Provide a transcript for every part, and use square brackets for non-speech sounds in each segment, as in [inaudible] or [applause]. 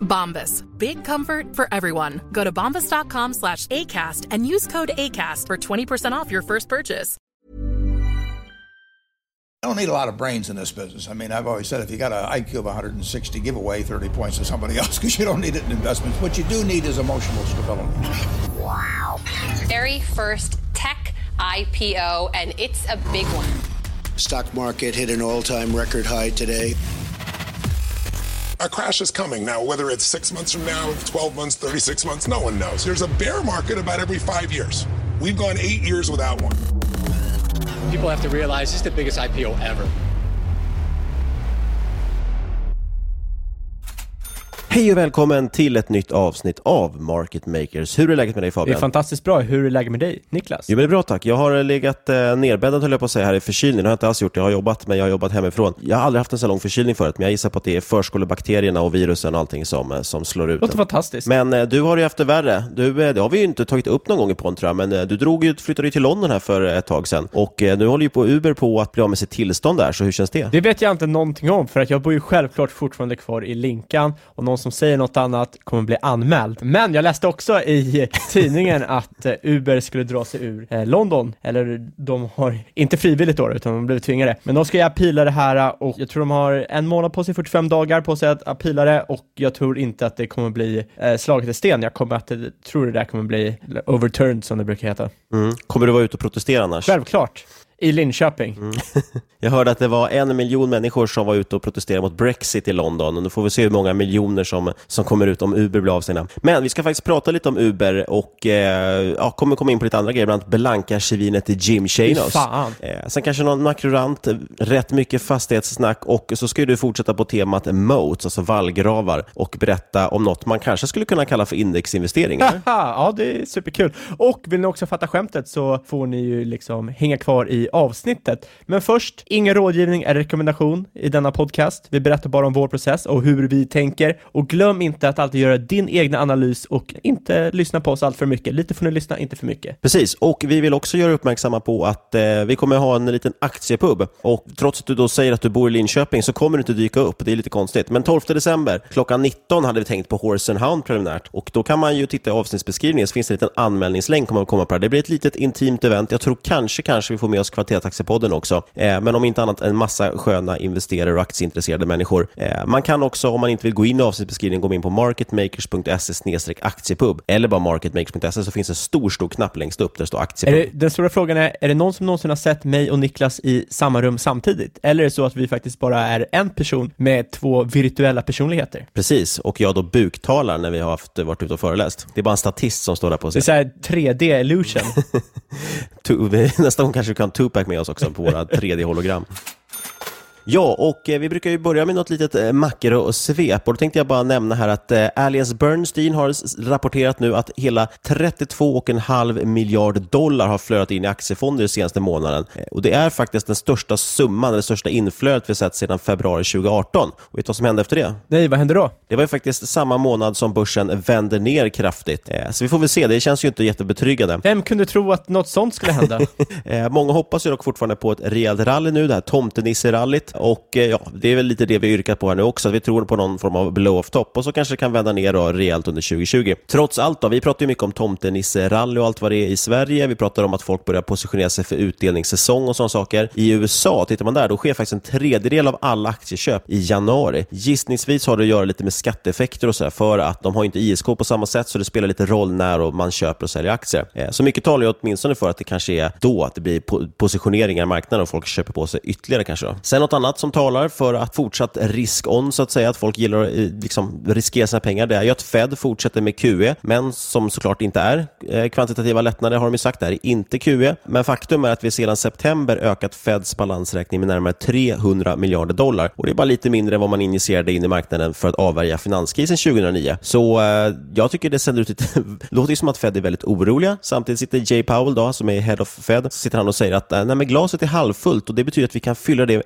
Bombas. Big comfort for everyone. Go to bombas.com slash ACAST and use code ACAST for 20% off your first purchase. I don't need a lot of brains in this business. I mean, I've always said if you got an IQ of 160, give away 30 points to somebody [laughs] else because you don't need it in investments. What you do need is emotional stability. Wow. Very first tech IPO, and it's a big one. Stock market hit an all-time record high today. A crash is coming. Now, whether it's six months from now, 12 months, 36 months, no one knows. There's a bear market about every five years. We've gone eight years without one. People have to realize this is the biggest IPO ever. Hej och välkommen till ett nytt avsnitt av Market Makers. Hur är läget med dig Det är Fabian? fantastiskt bra. Hur är läget med dig, Niklas? Jo men det är bra tack. Jag har legat eh, nerbäddad höll jag på att säga här i förkylning. Det har jag inte alls gjort. Jag har jobbat men jag har jobbat hemifrån. Jag har aldrig haft en så lång förkylning förut men jag gissar på att det är förskolebakterierna och virusen och allting som, eh, som slår ut Låter fantastiskt. Men eh, du har ju haft det värre. Du, eh, det har vi ju inte tagit upp någon gång i podden tror jag, men eh, du drog ju, flyttade ju till London här för ett tag sedan och eh, nu håller ju på Uber på att bli av med sitt tillstånd där, så hur känns det? Det vet jag inte någonting om för att jag bor ju självklart fortfarande kvar i Linkan och någon som säger något annat kommer bli anmäld. Men jag läste också i tidningen [laughs] att eh, Uber skulle dra sig ur eh, London, eller de har inte frivilligt då utan de blivit tvingade. Men de ska ju apila det här och jag tror de har en månad på sig, 45 dagar på sig att apila det och jag tror inte att det kommer bli eh, slaget i sten. Jag kommer att, eh, tror det där kommer bli overturned som det brukar heta. Mm. Kommer du vara ute och protestera annars? Självklart. I Linköping. [laughs] Jag hörde att det var en miljon människor som var ute och protesterade mot Brexit i London och nu får vi se hur många miljoner som, som kommer ut om Uber blir avstängda. Men vi ska faktiskt prata lite om Uber och eh, ja, kommer komma in på lite andra grejer, bland annat Blanka-tjvinet Jim Fy Chanos. Eh, sen kanske någon makrorant, rätt mycket fastighetssnack och så ska du fortsätta på temat moats, alltså vallgravar och berätta om något man kanske skulle kunna kalla för indexinvesteringar. [laughs] Ja, det är superkul. Och vill ni också fatta skämtet så får ni ju liksom hänga kvar i avsnittet. Men först, ingen rådgivning eller rekommendation i denna podcast. Vi berättar bara om vår process och hur vi tänker. Och glöm inte att alltid göra din egna analys och inte lyssna på oss allt för mycket. Lite får ni lyssna, inte för mycket. Precis, och vi vill också göra uppmärksamma på att eh, vi kommer ha en liten aktiepub. Och trots att du då säger att du bor i Linköping så kommer du inte dyka upp. Det är lite konstigt. Men 12 december klockan 19 hade vi tänkt på Horse and Hound preliminärt. Och då kan man ju titta i avsnittsbeskrivningen så finns det en liten anmälningslänk om man vill komma på det. Det blir ett litet intimt event. Jag tror kanske, kanske vi får med oss Kvalitetsaktiepodden också. Eh, men om inte annat en massa sköna investerare och aktieintresserade människor. Eh, man kan också, om man inte vill gå in i avsnittsbeskrivningen, gå in på marketmakers.se aktiepub eller bara marketmakers.se så finns en stor, stor knapp längst upp där det står aktiepub. det, den stora frågan är, är det någon som någonsin har sett mig och Niklas i samma rum samtidigt? Eller är det så att vi faktiskt bara är en person med två virtuella personligheter? Precis, och jag då buktalar när vi har haft, varit ute och föreläst. Det är bara en statist som står där på Det är så här 3D-illusion. [laughs] [laughs] Nästa gång kanske vi kan ha Tupac med oss också på våra 3D-hologram. Ja, och eh, vi brukar ju börja med något litet eh, mackor och svep. Och då tänkte jag bara nämna här att eh, Bernstein har rapporterat nu att hela 32,5 miljard dollar har flödat in i aktiefonder den senaste månaden. Eh, och det är faktiskt den största summan, eller största inflödet vi sett sedan februari 2018. Och vet du vad som hände efter det? Nej, vad händer då? Det var ju faktiskt samma månad som börsen vände ner kraftigt. Eh, Så vi får väl se, det känns ju inte jättebetryggande. Vem kunde tro att något sånt skulle hända? [laughs] Många hoppas ju dock fortfarande på ett rejält rally nu, det här tomtenisserallyt. Och eh, ja, det är väl lite det vi yrkat på här nu också, att vi tror på någon form av blow-off top och så kanske det kan vända ner då rejält under 2020. Trots allt då, vi pratar ju mycket om tomtenisse-rally och allt vad det är i Sverige. Vi pratar om att folk börjar positionera sig för utdelningssäsong och sådana saker. I USA, tittar man där, då sker faktiskt en tredjedel av alla aktieköp i januari. Gissningsvis har det att göra lite med skatteeffekter och sådär, för att de har inte ISK på samma sätt, så det spelar lite roll när och man köper och säljer aktier. Eh, så mycket talar ju åtminstone för att det kanske är då att det blir positioneringar i marknaden och folk köper på sig ytterligare kanske. Då. Sen något annat som talar för att fortsatt risk-on, så att säga, att folk gillar att eh, liksom, riskera sina pengar, det är ju att Fed fortsätter med QE, men som såklart inte är eh, kvantitativa lättnader har de ju sagt, det här är inte QE. Men faktum är att vi sedan september ökat Feds balansräkning med närmare 300 miljarder dollar och det är bara lite mindre än vad man injicerade in i marknaden för att avvärja finanskrisen 2009. Så eh, jag tycker det sänder ut ett... [laughs] låter ju som att Fed är väldigt oroliga. Samtidigt sitter Jay Powell då, som är head of Fed, så sitter han och säger att eh, nej, men glaset är halvfullt och det betyder att vi kan fylla det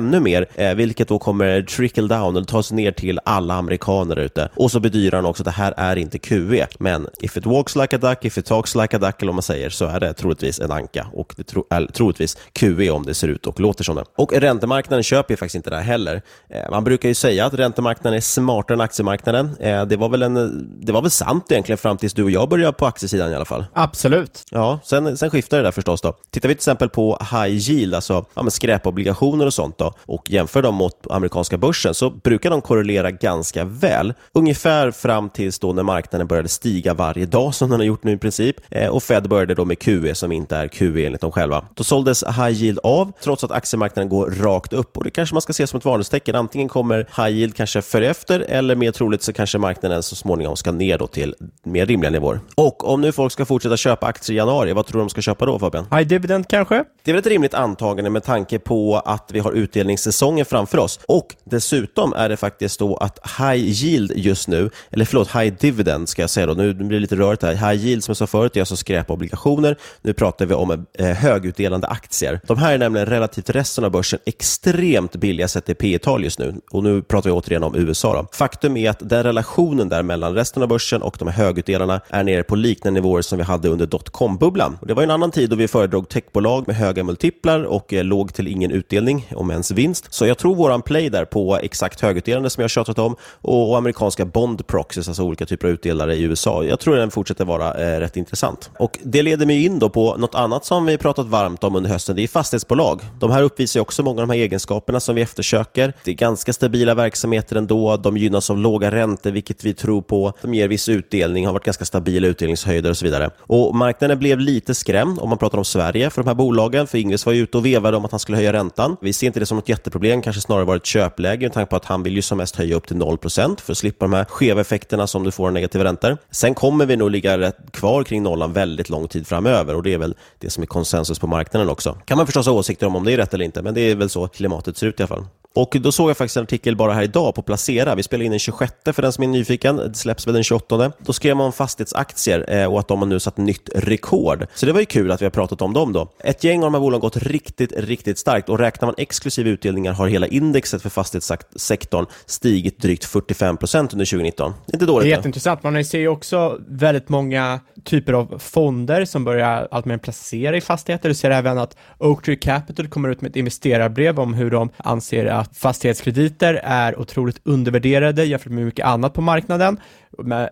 ännu mer, eh, vilket då kommer trickle down eller tas ner till alla amerikaner ute. Och så bedyrar han också att det här är inte QE, men if it walks like a duck, if it talks like a duck, eller vad man säger, så är det troligtvis en anka och det tro, är troligtvis QE om det ser ut och låter som det. Och räntemarknaden köper ju faktiskt inte det här heller. Eh, Man brukar ju säga att räntemarknaden är smartare än aktiemarknaden. Eh, Det var väl, en, det var väl sant egentligen fram tills du och jag började på aktiesidan i alla fall. Absolut. Ja, sen, sen skiftar det där förstås då. Tittar vi till exempel på high yield, alltså ja, skräpobligationer och sånt då, och jämför dem mot amerikanska börsen så brukar de korrelera ganska väl. Ungefär fram tills då när marknaden började stiga varje dag som den har gjort nu i princip. Eh, och Fed började då med QE som inte är QE enligt dem själva. Då såldes high yield av trots att aktiemarknaden går rakt upp och det kanske man ska se som ett varningstecken. Antingen kommer high yield kanske följa efter eller mer troligt så kanske marknaden så småningom ska ner då till mer rimliga nivåer. Och om nu folk ska fortsätta köpa aktier i januari, vad tror du de ska köpa då Fabian? High dividend kanske? Det är väl ett rimligt antagande med tanke på att vi har utdelningssäsongen framför oss. Och dessutom är det faktiskt då att high yield just nu, eller förlåt, high dividend ska jag säga då, nu blir det lite rörigt här. High yield som jag sa förut är alltså skräpobligationer. Nu pratar vi om eh, högutdelande aktier. De här är nämligen relativt resten av börsen extremt billiga sett till P tal just nu. Och nu pratar vi återigen om USA. Då. Faktum är att den relationen där mellan resten av börsen och de här högutdelarna är nere på liknande nivåer som vi hade under dotcom-bubblan. Det var en annan tid då vi föredrog techbolag med höga multiplar och eh, låg till ingen utdelning, om ens vinst. Så jag tror våran play där på exakt högutdelande som jag har tjatat om och, och amerikanska bond proxies, alltså olika typer av utdelare i USA. Jag tror den fortsätter vara eh, rätt intressant. Och Det leder mig in då på något annat som vi pratat varmt om under hösten. Det är fastighetsbolag. De här uppvisar ju också många av de här egenskaperna som vi eftersöker. Det är ganska stabila verksamheter ändå. De gynnas av låga räntor, vilket vi tror på. De ger viss utdelning, har varit ganska stabila utdelningshöjder och så vidare. Och Marknaden blev lite skrämd om man pratar om Sverige för de här bolagen. För Ingves var ju ute och vevade om att han skulle höja räntan. Vi ser inte det som ett jätteproblem, kanske snarare var ett köpläge med tanke på att han vill ju som mest höja upp till 0% för att slippa de här skeva effekterna som du får av negativa räntor. Sen kommer vi nog ligga rätt kvar kring nollan väldigt lång tid framöver och det är väl det som är konsensus på marknaden också. Kan man förstås ha åsikter om om det är rätt eller inte, men det är väl så klimatet ser ut i alla fall. Och då såg jag faktiskt en artikel bara här idag på Placera. Vi spelar in den 26 för den som är nyfiken. Det släpps väl den 28. Då skrev man om fastighetsaktier eh, och att de har nu satt nytt rekord. Så det var ju kul att vi har pratat om dem då. Ett gäng av de här bolagen gått riktigt, riktigt starkt och räknar man exklusive utdelningar har hela indexet för fastighetssektorn stigit drygt 45 procent under 2019. Inte Det är dåligt. jätteintressant. Man ser ju också väldigt många typer av fonder som börjar alltmer placera i fastigheter. Du ser även att Oaktree Capital kommer ut med ett investerarbrev om hur de anser att fastighetskrediter är otroligt undervärderade jämfört med mycket annat på marknaden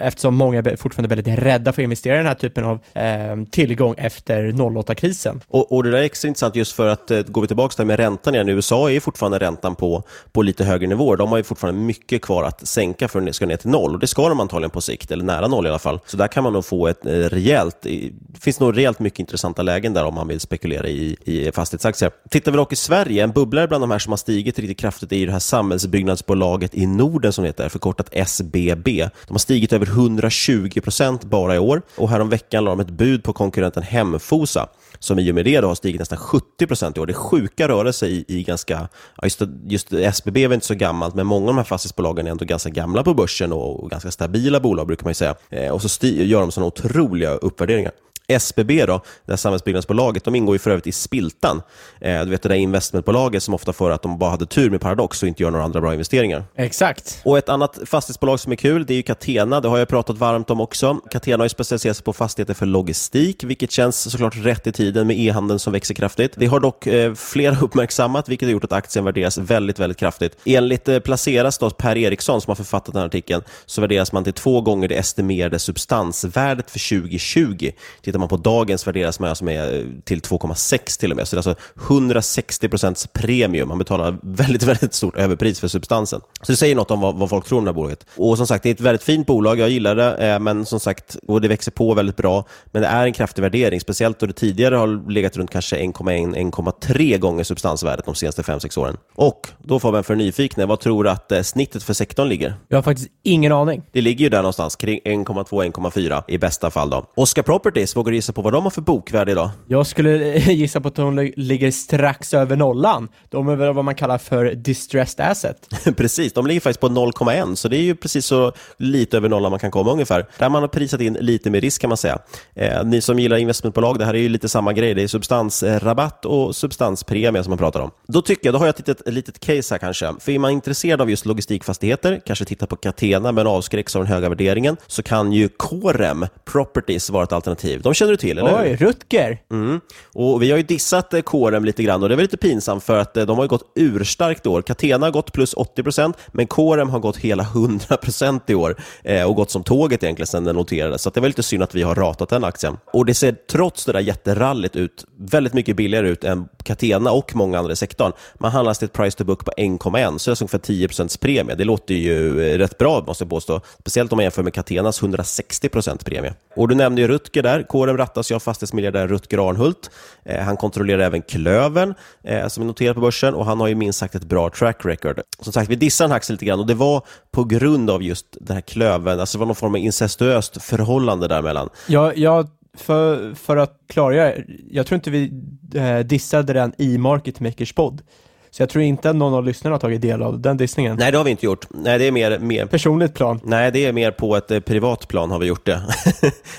eftersom många är fortfarande väldigt rädda för att investera i den här typen av eh, tillgång efter 08-krisen. Och, och, det där är extra intressant just för att, eh, går vi tillbaka till med räntan igen, i USA är fortfarande räntan på, på lite högre nivåer. De har ju fortfarande mycket kvar att sänka för att ska ner till noll och det ska de antagligen på sikt, eller nära noll i alla fall. Så där kan man nog få ett eh, rejält, det finns nog rejält mycket intressanta lägen där om man vill spekulera i, i fastighetsaktier. Tittar vi dock i Sverige, en bubblare bland de här som har stigit riktigt kraftigt är ju det här samhällsbyggnadsbolaget i Norden som heter, förkortat SBB. De har stigit över 120 procent bara i år och häromveckan la de ett bud på konkurrenten Hemfosa som i och med det då har stigit nästan 70 procent i år. Det är sjuka rörelser i, i ganska, just, just SBB är inte så gammalt, men många av de här fastighetsbolagen är ändå ganska gamla på börsen och, och ganska stabila bolag brukar man ju säga. Eh, och så gör de sådana otroliga uppvärderingar. SBB, då, det här samhällsbyggnadsbolaget, de ingår ju för övrigt i Spiltan. Eh, du vet det där investmentbolaget som ofta för att de bara hade tur med Paradox och inte gör några andra bra investeringar. Exakt. Och ett annat fastighetsbolag som är kul, det är ju Catena. Det har jag pratat varmt om också. Catena har ju specialiserat sig på fastigheter för logistik, vilket känns såklart rätt i tiden med e-handeln som växer kraftigt. Det har dock eh, flera [laughs] uppmärksammat, vilket har gjort att aktien värderas väldigt, väldigt kraftigt. Enligt eh, Placeras då, Per Eriksson, som har författat den här artikeln, så värderas man till två gånger det estimerade substansvärdet för 2020. Tittar tittar man på dagens värderas man alltså med till 2,6 till och med. Så det är alltså 160 procents premium. Man betalar väldigt, [laughs] väldigt stort överpris för substansen. Så det säger något om vad, vad folk tror om det här bolaget. Och som sagt, det är ett väldigt fint bolag. Jag gillar det, eh, men som sagt, och det växer på väldigt bra. Men det är en kraftig värdering, speciellt då det tidigare har legat runt kanske 1,1-1,3 gånger substansvärdet de senaste 5-6 åren. Och då får man för nyfikna, vad tror du att eh, snittet för sektorn ligger? Jag har faktiskt ingen aning. Det ligger ju där någonstans, kring 1,2-1,4 i bästa fall. då. Oscar Properties, vågar gissa på vad de har för bokvärde idag? Jag skulle [laughs] gissa på att de ligger strax över nollan. De är väl vad man kallar för distressed asset. [laughs] precis, de ligger faktiskt på 0,1, så det är ju precis så lite över nollan man kan komma ungefär. Där man har prisat in lite mer risk kan man säga. Eh, ni som gillar investmentbolag, det här är ju lite samma grej. Det är substansrabatt och substanspremie som man pratar om. Då tycker jag, då har jag ett litet, case här kanske. För är man intresserad av just logistikfastigheter, kanske titta på Catena men avskräcks av den höga värderingen, så kan ju Corem Properties vara ett alternativ. De känner du till, eller Oj, Rutger! Mm. Och vi har ju dissat eh, Corem lite grann och det är väl lite pinsamt för att eh, de har ju gått urstarkt i år. Catena har gått plus 80%, men Corem har gått hela 100% i år eh, och gått som tåget egentligen sedan den noterades. Så det är väl lite synd att vi har ratat den aktien. Och det ser trots det där jätterallyt ut väldigt mycket billigare ut än Catena och många andra i sektorn. Man handlas till ett price to book på 1,1, så det är ungefär 10% premie. Det låter ju rätt bra måste jag påstå, speciellt om man jämför med Catenas 160% premie. Och du nämnde ju Rutger där, åren rattas ju av fastighetsmiljardären Rutger Arnhult. Eh, han kontrollerar även Klövern, eh, som är noterad på börsen, och han har ju minst sagt ett bra track record. Som sagt, vi dissar den här aktien lite grann och det var på grund av just den här Klövern, alltså det var någon form av incestuöst förhållande däremellan. Ja, jag för, för att klargöra, jag tror inte vi eh, dissade den i Market Makers podd. Så jag tror inte att någon av lyssnarna har tagit del av den dissningen. Nej, det har vi inte gjort. Nej, det är mer... mer... Personligt plan? Nej, det är mer på ett eh, privat plan har vi gjort det.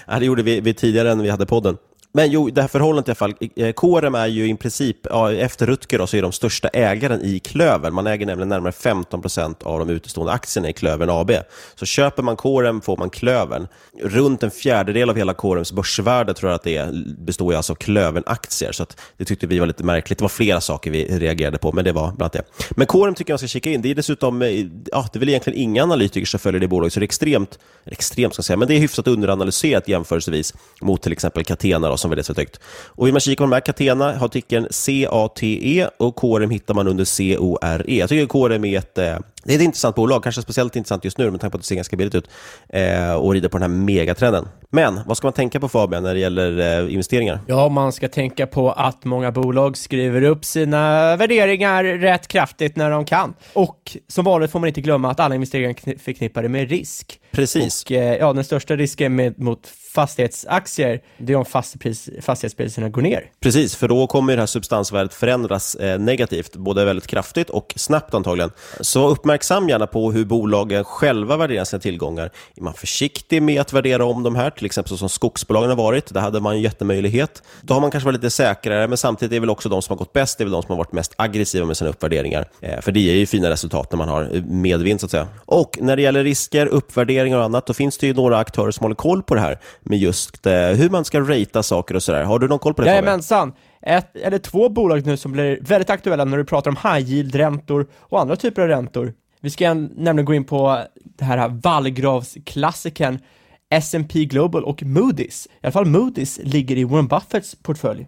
[laughs] det gjorde vi, vi tidigare än vi hade podden. Men jo, det här förhållandet i alla fall. Eh, Corem är ju i princip, ja, efter Rutger då, så är de största ägaren i Klövern. Man äger nämligen närmare 15 procent av de utestående aktierna i Klövern AB. Så köper man Corem får man Klövern. Runt en fjärdedel av hela Corems börsvärde tror jag att det är, består alltså av Klövern-aktier. Så det tyckte vi var lite märkligt. Det var flera saker vi reagerade på, men det var bland annat det. Men Corem tycker jag man ska kika in. Det är dessutom, eh, ja, det är väl egentligen inga analytiker som följer det bolaget, så det är extremt, extremt ska jag säga, men det är hyfsat underanalyserat jämförelsevis mot till exempel Catena som värderas väldigt högt. Och vill man kika på de här Catena har artikeln CATE och Corem hittar man under CORE. Jag tycker Corem är ett eh, det är ett intressant bolag, kanske speciellt intressant just nu med tanke på att det ser ganska billigt ut eh, och rider på den här megatrenden. Men vad ska man tänka på Fabian när det gäller eh, investeringar? Ja, man ska tänka på att många bolag skriver upp sina värderingar rätt kraftigt när de kan. Och som vanligt får man inte glömma att alla investeringar är förknippade med risk. Precis. Och eh, ja, den största risken med, mot fastighetsaktier, det är om fastighetspris, fastighetspriserna går ner. Precis, för då kommer det här substansvärdet förändras eh, negativt, både väldigt kraftigt och snabbt antagligen. Så uppmärksam gärna på hur bolagen själva värderar sina tillgångar. Är man försiktig med att värdera om de här, till exempel som skogsbolagen har varit, där hade man en jättemöjlighet. Då har man kanske varit lite säkrare, men samtidigt är väl också de som har gått bäst, det är väl de som har varit mest aggressiva med sina uppvärderingar. Eh, för det ger ju fina resultat när man har medvind så att säga. Och när det gäller risker, uppvärderingar och annat, då finns det ju några aktörer som håller koll på det här med just eh, hur man ska ratea saker och sådär. Har du någon koll på det? Jajamensan. ett eller två bolag nu som blir väldigt aktuella när du pratar om high yield-räntor och andra typer av räntor. Vi ska nämligen gå in på det här vallgravsklassikern S&P Global och Moody's. I alla fall Moody's ligger i Warren Buffetts portfölj.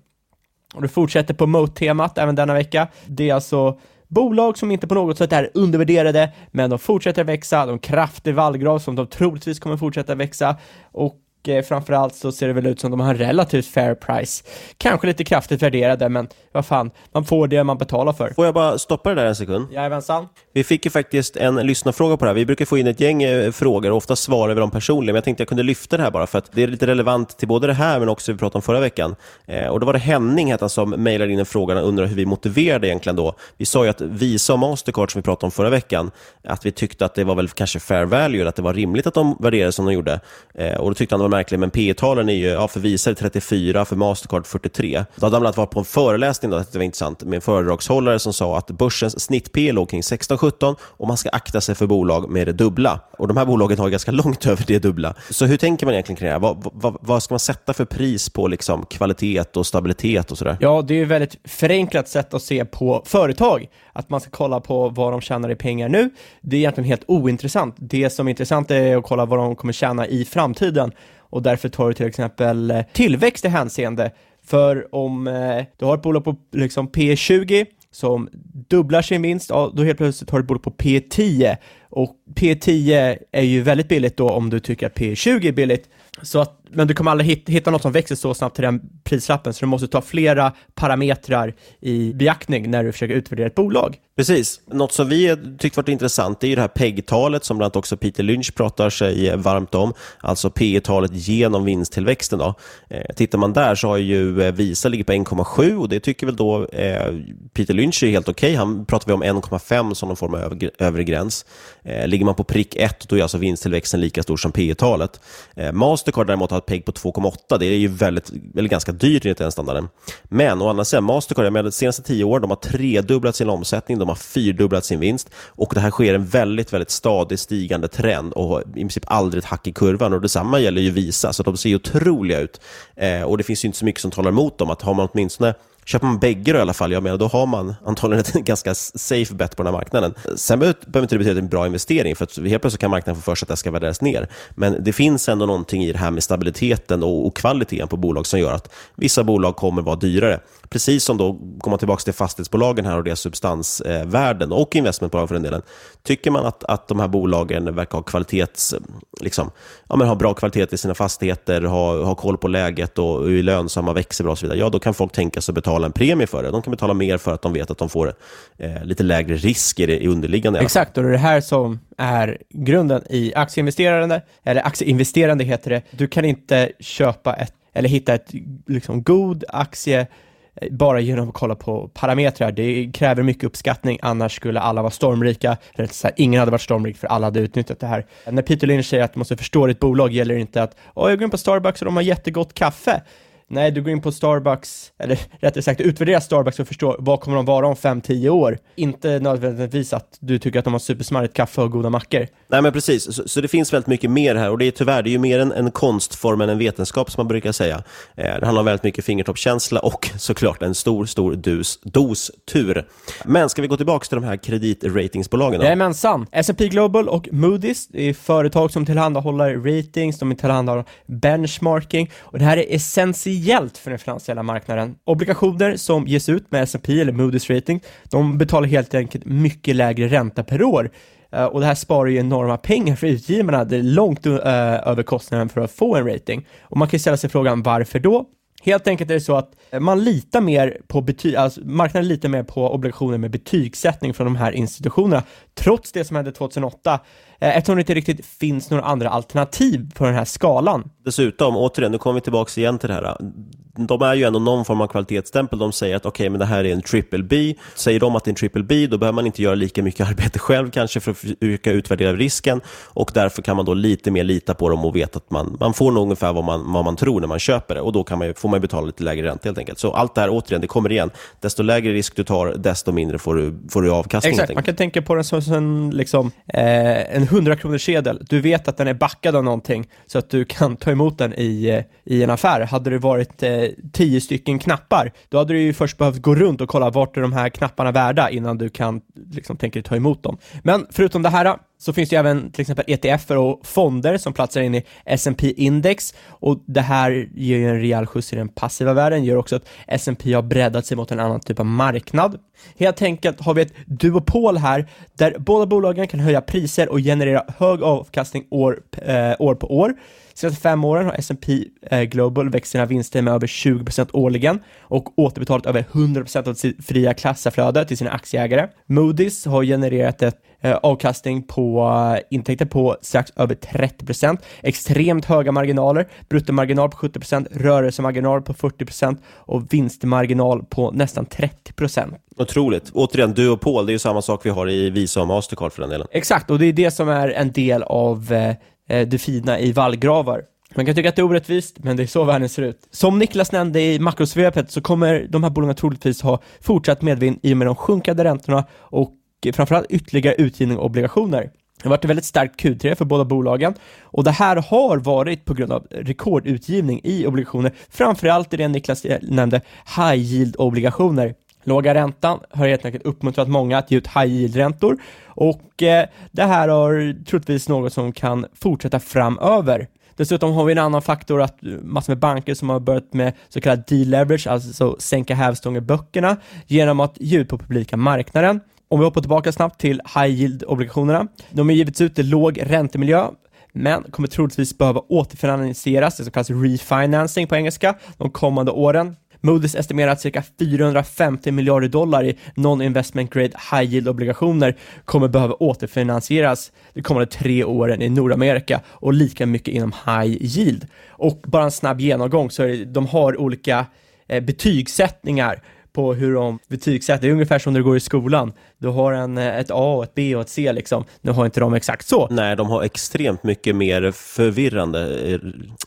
Och det fortsätter på Moat-temat även denna vecka. Det är alltså bolag som inte på något sätt är undervärderade, men de fortsätter växa, de kraftig vallgrav som de troligtvis kommer fortsätta växa. Och eh, framförallt så ser det väl ut som de har en relativt fair price. Kanske lite kraftigt värderade, men vad fan, man får det man betalar för. Får jag bara stoppa det där en sekund? Jajamensan. Vi fick ju faktiskt en lyssnarfråga på det här. Vi brukar få in ett gäng eh, frågor och ofta svarar vi dem personligen, men jag tänkte jag kunde lyfta det här bara för att det är lite relevant till både det här men också det vi pratade om förra veckan. Eh, och då var det Henning han, som mejlade in en fråga och undrade hur vi motiverade egentligen då. Vi sa ju att Visa och Mastercard som vi pratade om förra veckan, att vi tyckte att det var väl kanske fair value, att det var rimligt att de värderade som de gjorde. Eh, och då tyckte han det var märklig, men P talen är ju, ja, för Visa 34, för Mastercard 43. Då hade han bland annat varit på en föreläsning, då, det var intressant, med en föredragshållare som sa att börsens snitt P e låg kring 16-17 och man ska akta sig för bolag med det dubbla. Och de här bolagen har ganska långt [laughs] över det dubbla. Så hur tänker man egentligen kring det här? Vad, vad, vad ska man sätta för pris på liksom kvalitet och stabilitet och sådär? Ja, det är ju ett väldigt förenklat sätt att se på företag. Att man ska kolla på vad de tjänar i pengar nu. Det är egentligen helt ointressant. Det som är intressant är att kolla vad de kommer tjäna i framtiden och därför tar du till exempel eh, tillväxt i hänseende. För om eh, du har ett bolag på liksom P20 som dubblar sin vinst, ja, då helt plötsligt har du ett bolag på P10 och P10 är ju väldigt billigt då om du tycker att P20 är billigt. Så att, men du kommer aldrig hitta något som växer så snabbt till den prislappen, så du måste ta flera parametrar i beaktning när du försöker utvärdera ett bolag. Precis. Något som vi tyckt varit intressant är ju det här PEG-talet som bland annat också Peter Lynch pratar sig eh, varmt om, alltså P talet genom vinsttillväxten. Då. Eh, tittar man där så har ju eh, Visa ligger på 1,7 och det tycker väl då eh, Peter Lynch är helt okej. Okay. Han pratar vi om 1,5 som någon form av övre gräns. Eh, ligger man på prick 1 då är alltså vinsttillväxten lika stor som P talet eh, Mastercard däremot har ett PEG på 2,8. Det är ju väldigt, eller ganska dyrt enligt den standarden. Men å andra sidan, Mastercard, med de senaste tio åren, de har tredubblat sin omsättning, de har fyrdubblat sin vinst och det här sker en väldigt, väldigt stadig stigande trend och i princip aldrig ett hack i kurvan. Och detsamma gäller ju Visa, så de ser otroliga ut. Eh, och det finns ju inte så mycket som talar emot dem. Att har man åtminstone Köper man bägge då i alla fall, jag menar, då har man antagligen ett [laughs] ganska safe bet på den här marknaden. Sen behöver inte det betyda att det är en bra investering, för att helt plötsligt kan marknaden få för sig att det ska värderas ner. Men det finns ändå någonting i det här med stabiliteten och, och kvaliteten på bolag som gör att vissa bolag kommer vara dyrare. Precis som då, kommer tillbaka till fastighetsbolagen här och deras substansvärden och investmentbolag för den delen. Tycker man att, att de här bolagen verkar ha kvalitets, liksom, ja, men ha bra kvalitet i sina fastigheter, ha, ha koll på läget och är lönsamma, växer bra och så vidare, ja då kan folk tänka sig att betala betala en premie för det. De kan betala mer för att de vet att de får eh, lite lägre risk i, i underliggande. Exakt, och det är det här som är grunden i aktieinvesterande, eller aktieinvesterande heter det. Du kan inte köpa ett, eller hitta ett liksom god aktie eh, bara genom att kolla på parametrar. Det kräver mycket uppskattning, annars skulle alla vara stormrika. Eller så här, ingen hade varit stormrik för alla hade utnyttjat det här. När Peter Lynch säger att du måste förstå ditt bolag gäller det inte att oh, jag går in på Starbucks och de har jättegott kaffe. Nej, du går in på Starbucks, eller rättare sagt utvärdera Starbucks och förstå vad kommer de vara om 5-10 år. Inte nödvändigtvis att du tycker att de har supersmarrigt kaffe och goda mackor. Nej, men precis. Så, så, det finns väldigt mycket mer här och det är tyvärr, det är ju mer en, en konstform än en vetenskap som man brukar säga. Eh, det handlar om väldigt mycket fingertoppskänsla och [laughs] såklart en stor, stor dos, dos tur. Men ska vi gå tillbaka till de här kreditratingsbolagen då? Jajamensan. S&P Global och Moody's det är företag som tillhandahåller ratings, de tillhandahåller benchmarking och det här är essentiellt speciellt för den finansiella marknaden. Obligationer som ges ut med S&P eller Moody's rating, de betalar helt enkelt mycket lägre ränta per år. Eh, och det här sparar ju enorma pengar för utgivarna, det är långt uh, över kostnaden för att få en rating. Och man kan ju ställa sig frågan varför då? Helt enkelt är det så att man litar mer på betyg, alltså marknaden litar mer på obligationer med betygssättning från de här institutionerna, trots det som hände 2008 eftersom det inte riktigt finns några andra alternativ på den här skalan. Dessutom, återigen, nu kommer vi tillbaka igen till det här. De är ju ändå någon form av kvalitetsstämpel. De säger att okej, okay, men det här är en triple B. Säger de att det är en triple B, då behöver man inte göra lika mycket [laughs] arbete själv kanske för att försöka utvärdera risken och därför kan man då lite mer lita på dem och veta att man, man får nog ungefär vad man, vad man tror när man köper det och då kan man, får man betala lite lägre ränta helt enkelt. Så allt det här, återigen, det kommer igen. Desto lägre risk du tar, desto mindre får du, får du avkastning. Exakt, man kan tänka på den som en, liksom, eh, en 100 kronors sedel, du vet att den är backad av någonting så att du kan ta emot den i, eh, i en affär. Hade det varit eh, 10 stycken knappar, då hade du ju först behövt gå runt och kolla vart är de här knapparna värda innan du kan liksom tänka ta emot dem. Men förutom det här så finns det även till exempel ETFer och fonder som platsar in i S&P index och det här ger ju en rejäl skjuts i den passiva världen, gör också att S&P har breddat sig mot en annan typ av marknad. Helt enkelt har vi ett duopol här där båda bolagen kan höja priser och generera hög avkastning år, eh, år på år. Senaste fem åren har S&P eh, Global växt sina vinster med över 20% årligen och återbetalat över 100% av sitt fria kassaflöde till sina aktieägare. Moody's har genererat ett eh, avkastning på eh, intäkter på strax över 30%, extremt höga marginaler, bruttomarginal på 70%, rörelsemarginal på 40% och vinstmarginal på nästan 30%. Otroligt. Återigen, duopol, det är ju samma sak vi har i Visa och Mastercard för den delen. Exakt, och det är det som är en del av eh det fina i vallgravar. Man kan tycka att det är orättvist, men det är så världen ser ut. Som Niklas nämnde i makrosvepet så kommer de här bolagen troligtvis ha fortsatt medvind i och med de sjunkande räntorna och framförallt ytterligare utgivning av obligationer. Det har varit ett väldigt starkt Q3 för båda bolagen och det här har varit på grund av rekordutgivning i obligationer, framförallt i det Niklas nämnde, high yield obligationer. Låga räntan har helt enkelt uppmuntrat många att ge ut high yield-räntor och eh, det här har troligtvis något som kan fortsätta framöver. Dessutom har vi en annan faktor att massor med banker som har börjat med så kallad deleverage, alltså sänka hävstång i böckerna genom att ge ut på publika marknaden. Om vi hoppar tillbaka snabbt till high yield-obligationerna. De har givits ut i låg räntemiljö, men kommer troligtvis behöva återfinansieras, det som kallas refinancing på engelska, de kommande åren. Moody's estimerar att cirka 450 miljarder dollar i non-investment grade high yield-obligationer kommer behöva återfinansieras de kommande tre åren i Nordamerika och lika mycket inom high yield. Och bara en snabb genomgång så är det, de har olika eh, betygssättningar på hur de betygsätter. Det är ungefär som när du går i skolan. Du har en, eh, ett A, ett B och ett C liksom. Nu har inte de exakt så. Nej, de har extremt mycket mer förvirrande eh,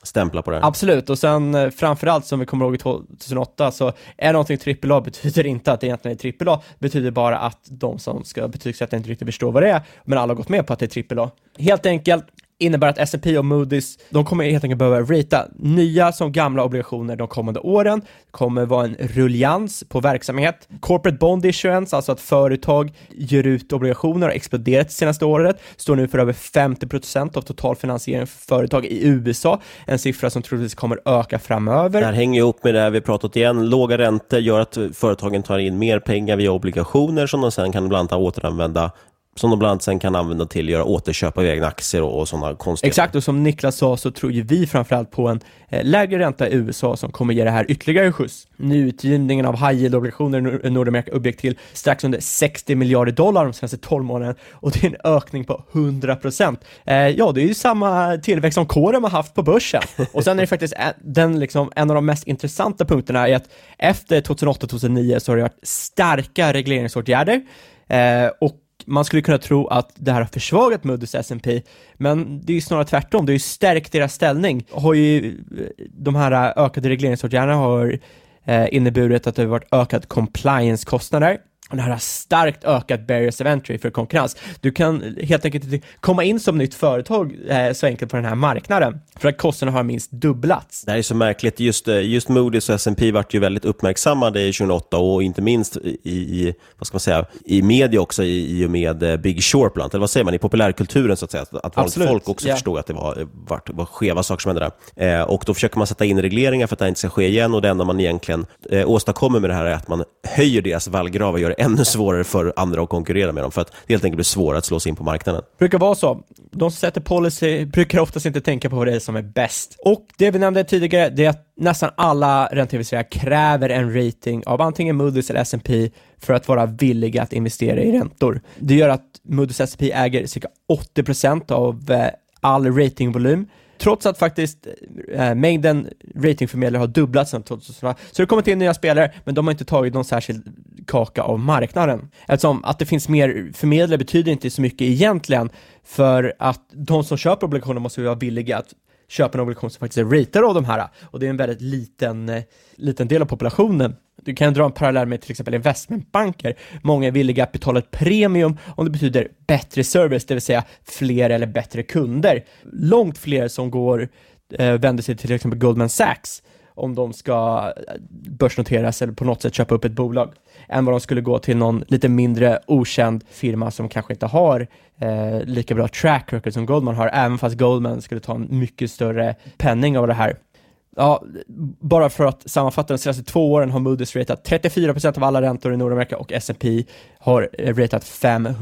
stämplar på det här. Absolut, och sen eh, framförallt som vi kommer ihåg i 2008 så är någonting AAA betyder inte att det egentligen är AAA, betyder bara att de som ska betygsätta inte riktigt förstår vad det är, men alla har gått med på att det är AAA. Helt enkelt, innebär att S&P och Moody's, de kommer helt enkelt behöva ratea nya som gamla obligationer de kommande åren. Det kommer vara en rullians på verksamhet. Corporate bond issuance, alltså att företag ger ut obligationer, har exploderat det senaste året, står nu för över 50% av totalfinansieringen för företag i USA, en siffra som troligtvis kommer öka framöver. Det här hänger ihop med det vi pratat igen, låga räntor gör att företagen tar in mer pengar via obligationer som de sen kan bland annat återanvända som de bland annat sen kan använda till att göra återköp av egna aktier och, och sådana konstiga Exakt, och som Niklas sa så tror ju vi framförallt på en eh, lägre ränta i USA som kommer ge det här ytterligare skjuts. Nyutgivningen av high yield-obligationer i Nordamerika uppgick till strax under 60 miljarder dollar de senaste 12 månaderna och det är en ökning på 100 procent. Eh, ja, det är ju samma tillväxt som kåren har haft på börsen. Och sen är det faktiskt en, den, liksom, en av de mest intressanta punkterna är att efter 2008-2009 så har det varit starka regleringsåtgärder eh, och man skulle kunna tro att det här har försvagat Moody's S&P men det är ju snarare tvärtom, det har ju stärkt deras ställning. Har ju, eh, de här eh, ökade regleringsåtgärderna har eh, inneburit att det har varit ökad compliance-kostnader det här har starkt ökat barriers of entry för konkurrens. Du kan helt enkelt inte komma in som nytt företag eh, så enkelt på den här marknaden, för att kostnaderna har minst dubblats. Det här är så märkligt, just, eh, just Moody's och S&P vart ju väldigt uppmärksammade i 2008 och inte minst i, i vad ska man säga, i media också i, i och med eh, Big Short, bland, eller vad säger man, i populärkulturen så att säga, att vanligt folk också yeah. förstod att det var, var, var skeva saker som hände där. Eh, och då försöker man sätta in regleringar för att det här inte ska ske igen och det enda man egentligen eh, åstadkommer med det här är att man höjer deras vallgrav och gör det ännu svårare för andra att konkurrera med dem, för att det helt enkelt blir svårare att slå sig in på marknaden. Det brukar vara så. De som sätter policy brukar oftast inte tänka på vad det är som är bäst. Och det vi nämnde tidigare, det är att nästan alla ränteinvesterare kräver en rating av antingen Moody's eller S&P för att vara villiga att investera i räntor. Det gör att Moody's S&P äger cirka 80% av eh, all ratingvolym trots att faktiskt eh, mängden ratingförmedlare har dubblats sedan 2000. Så det kommer till nya spelare, men de har inte tagit någon särskild kaka av marknaden. Eftersom att det finns mer förmedlare betyder inte så mycket egentligen, för att de som köper obligationer måste vara villiga att köpa en obligation som faktiskt är ratad av de här. Och det är en väldigt liten, eh, liten del av populationen. Du kan dra en parallell med till exempel investmentbanker. Många är villiga att betala ett premium om det betyder bättre service, det vill säga fler eller bättre kunder. Långt fler som går, eh, vänder sig till till exempel Goldman Sachs om de ska eh, börsnoteras eller på något sätt köpa upp ett bolag, än vad de skulle gå till någon lite mindre okänd firma som kanske inte har eh, lika bra track record som Goldman har, även fast Goldman skulle ta en mycket större penning av det här. Ja, bara för att sammanfatta, de senaste två åren har Moody's ratat 34% av alla räntor i Nordamerika och S&P har eh, ratat 5, eh,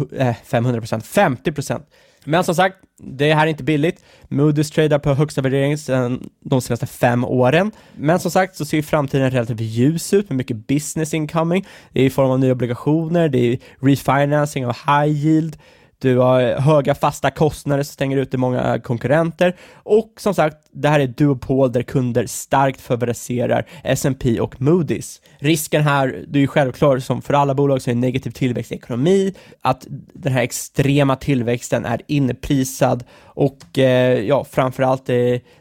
500%, 50%. Men som sagt, det här är inte billigt. Moody's tradar på högsta värdering sedan de senaste fem åren. Men som sagt så ser framtiden relativt ljus ut med mycket business incoming. Det är i form av nya obligationer, det är refinancing av high yield, du har höga fasta kostnader som stänger ute många konkurrenter och som sagt, det här är ett duopol där kunder starkt favoriserar S&P och Moody's. Risken här, det är ju självklart som för alla bolag som är negativ tillväxt i ekonomi, att den här extrema tillväxten är inprisad och eh, ja, framförallt eh,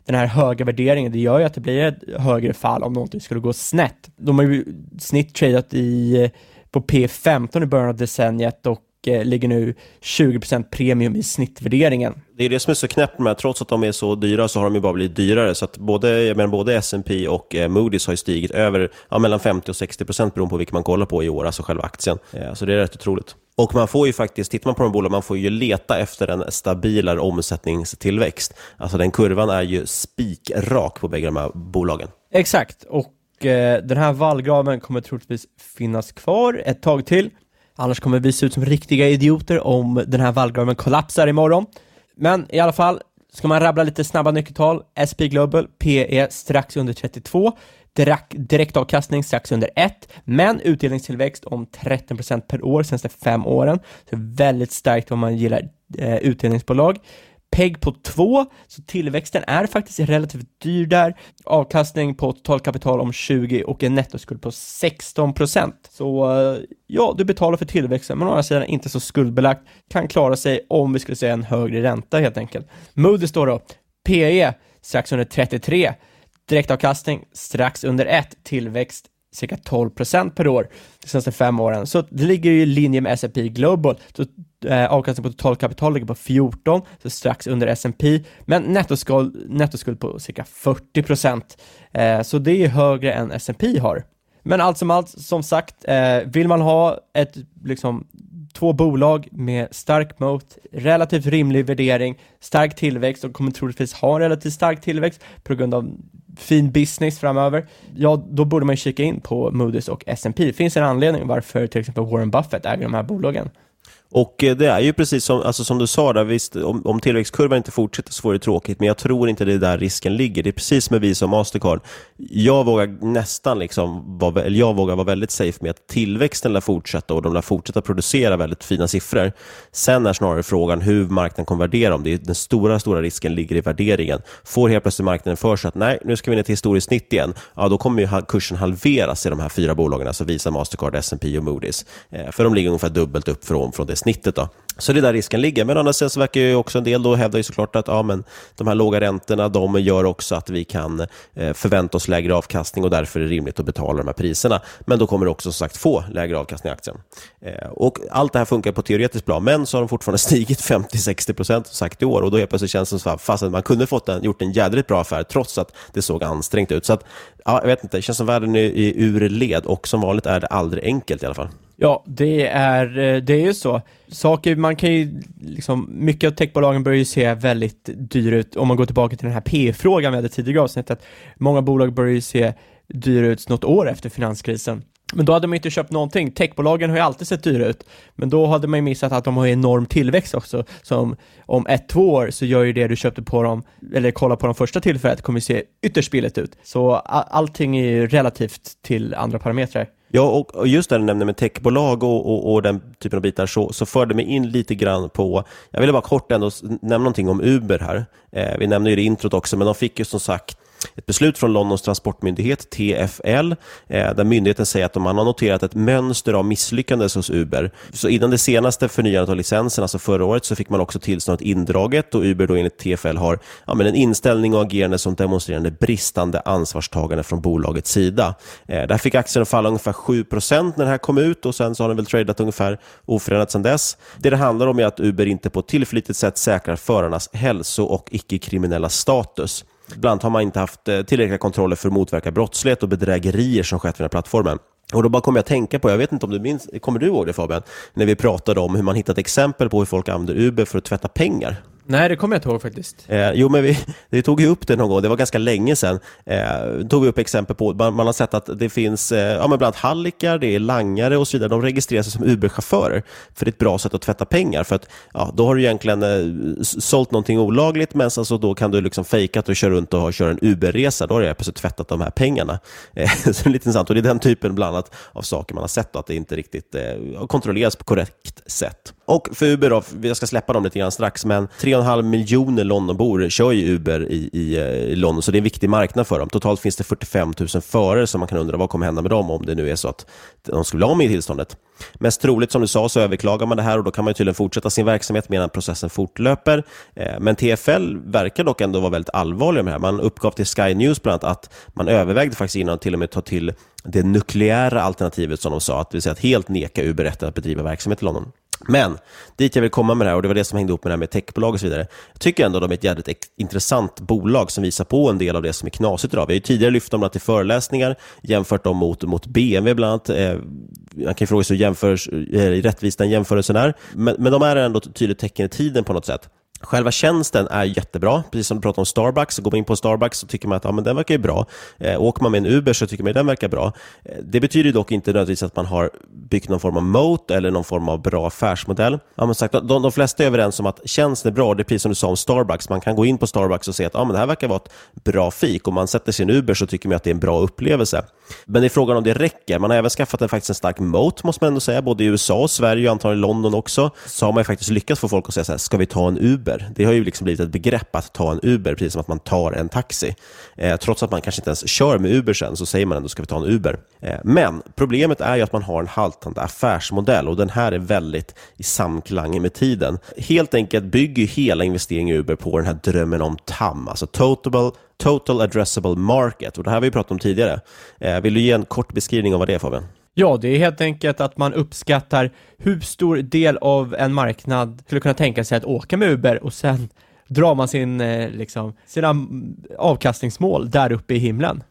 den här höga värderingen, det gör ju att det blir ett högre fall om någonting skulle gå snett. De har ju snitt tradat i eh, på P15 i början av decenniet och ligger nu 20% premium i snittvärderingen. Det är det som är så knäppt med, trots att de är så dyra så har de ju bara blivit dyrare. Så att både, jag menar, både S&P och eh, Moody's har ju stigit över ja, mellan 50 och 60 procent beroende på vilken man kollar på i år, alltså själva aktien. Eh, så det är rätt otroligt. Och man får ju faktiskt, tittar man på de bolag, man får ju leta efter en stabilare omsättningstillväxt. Alltså den kurvan är ju spikrak på bägge de här bolagen. Exakt, och eh, den här vallgraven kommer troligtvis finnas kvar ett tag till. Annars kommer vi se ut som riktiga idioter om den här vallgraven kollapsar imorgon. Men i alla fall, ska man rabbla lite snabba nyckeltal, SP Global, PE strax under 32, direktavkastning strax under 1, men utdelningstillväxt om 13% per år senaste fem åren. Så väldigt starkt om man gillar eh, utdelningsbolag. PEG på 2, så tillväxten är faktiskt relativt dyr där. Avkastning på totalkapital om 20 och en nettoskuld på 16% Så eh, ja, du betalar för tillväxten, men å andra sidan inte så skuldbelagt, kan klara sig om vi skulle säga en högre ränta helt enkelt. Moody då då, PE strax under 33, direktavkastning strax under 1, tillväxt cirka 12% per år de senaste fem åren. Så det ligger ju i linje med S&P Global. Så, eh, avkastningen på totalkapital ligger på 14, så strax under S&P men nettoskuld, nettoskuld på cirka 40 Eh, så det är högre än S&P har. Men allt som allt, som sagt, eh, vill man ha ett, liksom, två bolag med stark mot, relativt rimlig värdering, stark tillväxt och kommer troligtvis ha en relativt stark tillväxt på grund av fin business framöver, ja då borde man kika in på Moody's och S&P. Det finns en anledning varför till exempel Warren Buffett äger de här bolagen. Och eh, det är ju precis som, alltså som du sa, där, visst, om, om tillväxtkurvan inte fortsätter så vore det tråkigt, men jag tror inte det är där risken ligger. Det är precis som med Visa och Mastercard. Jag vågar nästan liksom, vara, jag vågar vara väldigt safe med att tillväxten lär fortsätta och de lär fortsätta producera väldigt fina siffror. Sen är snarare frågan hur marknaden kommer värdera dem. Det är, den stora, stora risken ligger i värderingen. Får helt plötsligt marknaden för sig att nej, nu ska vi ner till historiskt snitt igen, ja då kommer ju kursen halveras i de här fyra bolagen, alltså Visa, Mastercard, S&P och Moody's. Eh, för de ligger ungefär dubbelt upp från, från det snittet. Då. Så det är där risken ligger. Men annars så verkar ju också en del då hävda ju såklart att ja, men de här låga räntorna de gör också att vi kan eh, förvänta oss lägre avkastning och därför är det rimligt att betala de här priserna. Men då kommer du också som sagt få lägre avkastning i aktien. Eh, och allt det här funkar på teoretiskt plan, men så har de fortfarande [laughs] stigit 50-60% sagt i år och då helt plötsligt känns det som att man kunde fått en, gjort en jädrigt bra affär trots att det såg ansträngt ut. Så att, ja, jag vet inte, det känns som världen är ur led och som vanligt är det aldrig enkelt i alla fall. Ja, det är, eh, det är ju så. Saker, man kan ju liksom, mycket av techbolagen börjar ju se väldigt dyr ut om man går tillbaka till den här P-frågan vi hade tidigare avsnittet. Många bolag börjar ju se dyra ut något år efter finanskrisen. Men då hade man inte köpt någonting. Techbolagen har ju alltid sett dyra ut, men då hade man ju missat att de har enorm tillväxt också. Så om, ett, två år så gör ju det du köpte på dem, eller kolla på de första tillfället, kommer se ytterst billigt ut. Så allting är ju relativt till andra parametrar. Ja, och just det du nämnde med techbolag och, och, och, den typen av bitar så, så förde mig in lite grann på, jag ville bara kort ändå nämna någonting om Uber här. Eh, vi nämnde ju det i introt också, men de fick ju som sagt ett beslut från Londons transportmyndighet, TFL, eh, där myndigheten säger att man har noterat ett mönster av misslyckanden hos Uber. Så innan det senaste förnyandet av licensen, alltså förra året, så fick man också tillståndet indraget och Uber då enligt TFL har ja, men en inställning och agerande som demonstrerar bristande ansvarstagande från bolagets sida. Eh, där fick aktien falla ungefär 7% när det här kom ut och sen så har den väl tradat ungefär oförändrat sedan dess. Det det handlar om är att Uber inte på ett tillförlitligt sätt säkrar förarnas hälso och icke-kriminella status. Bland annat har man inte haft eh, tillräckliga kontroller för att motverka brottslighet och bedrägerier som skett vid den här plattformen. Och då bara kommer jag att tänka på, jag vet inte om du minns, kommer du ihåg det Fabian? När vi pratade om hur man hittat exempel på hur folk använder Uber för att tvätta pengar. Nej, det kommer jag inte ihåg faktiskt. Eh, jo, men vi, [laughs] vi tog ju upp det någon gång, det var ganska länge sedan. Eh, tog vi upp exempel på, man, man har sett att det finns eh, ja, men bland annat hallickar, det är langare och så vidare. De registrerar sig som Uber-chaufförer, för det är ett bra sätt att tvätta pengar. För att ja, då har du egentligen eh, sålt någonting olagligt, men sen så då kan du liksom fejka att du kör runt och kör en Uber-resa. Då har du plötsligt tvättat de här pengarna. [laughs] Eh, så det är lite intressant. Och det är den typen bland annat av saker man har sett, att det inte riktigt eh, kontrolleras på korrekt sätt. Och för Uber, då, jag ska släppa dem lite grann strax, men 3,5 miljoner Londonbor kör ju Uber i, i, eh, i, London, så det är en viktig marknad för dem. Totalt finns det 45 000 förare, så man kan undra vad kommer hända med dem om det nu är så att de skulle bli av med tillståndet. Mest troligt, som du sa, så överklagar man det här och då kan man tydligen fortsätta sin verksamhet medan processen fortlöper. Eh, men TFL verkar dock ändå vara väldigt allvarliga med det här. Man uppgav till Sky News bland annat att man övervägde faktiskt innan att till och med ta till det nukleära alternativet som de sa, att det vill säga att helt neka Uber rätten att bedriva verksamhet i London. Men dit jag vill komma med det här, och det var det som hängde ihop med det här med techbolag och så vidare. Jag tycker ändå att de är ett jävligt intressant bolag som visar på en del av det som är knasigt idag. Vi har ju tidigare lyft dem till föreläsningar, jämfört dem mot, mot BMW bland annat. Eh, man kan ju fråga sig hur jämförs, eh, rättvis den jämförelsen är. Men, men de är ändå ett tydligt tecken i tiden på något sätt. Själva tjänsten är jättebra, precis som du pratade om Starbucks. Går man in på Starbucks så tycker man att ja, men den verkar ju bra. Eh, åker man med en Uber så tycker man att den verkar bra. Eh, det betyder dock inte nödvändigtvis att man har byggt någon form av moat eller någon form av bra affärsmodell. Ja, men sagt, de, de flesta är överens om att tjänsten är bra. Det är precis som du sa om Starbucks. Man kan gå in på Starbucks och se att ja, men det här verkar vara ett bra fik. Om man sätter sin Uber så tycker man att det är en bra upplevelse. Men det är frågan om det räcker. Man har även skaffat en, faktiskt en stark moat, måste man ändå säga. Både i USA, Sverige och antagligen London också. Så har man faktiskt lyckats få folk att säga så här, ska vi ta en Uber? Det har ju liksom blivit ett begrepp att ta en Uber, precis som att man tar en taxi. Eh, trots att man kanske inte ens kör med Uber sen, så säger man ändå ska vi ta en Uber. Eh, men problemet är ju att man har en haltande affärsmodell och den här är väldigt i samklang med tiden. Helt enkelt bygger hela investeringen i Uber på den här drömmen om TAM, alltså Total Total Addressable Market. Och det här har vi pratat om tidigare. Eh, vill du ge en kort beskrivning av vad det är Fabian? Ja, det är helt enkelt att man uppskattar hur stor del av en marknad skulle kunna tänka sig att åka med Uber och sen drar man sin, eh, liksom, sina mm, avkastningsmål där uppe i himlen.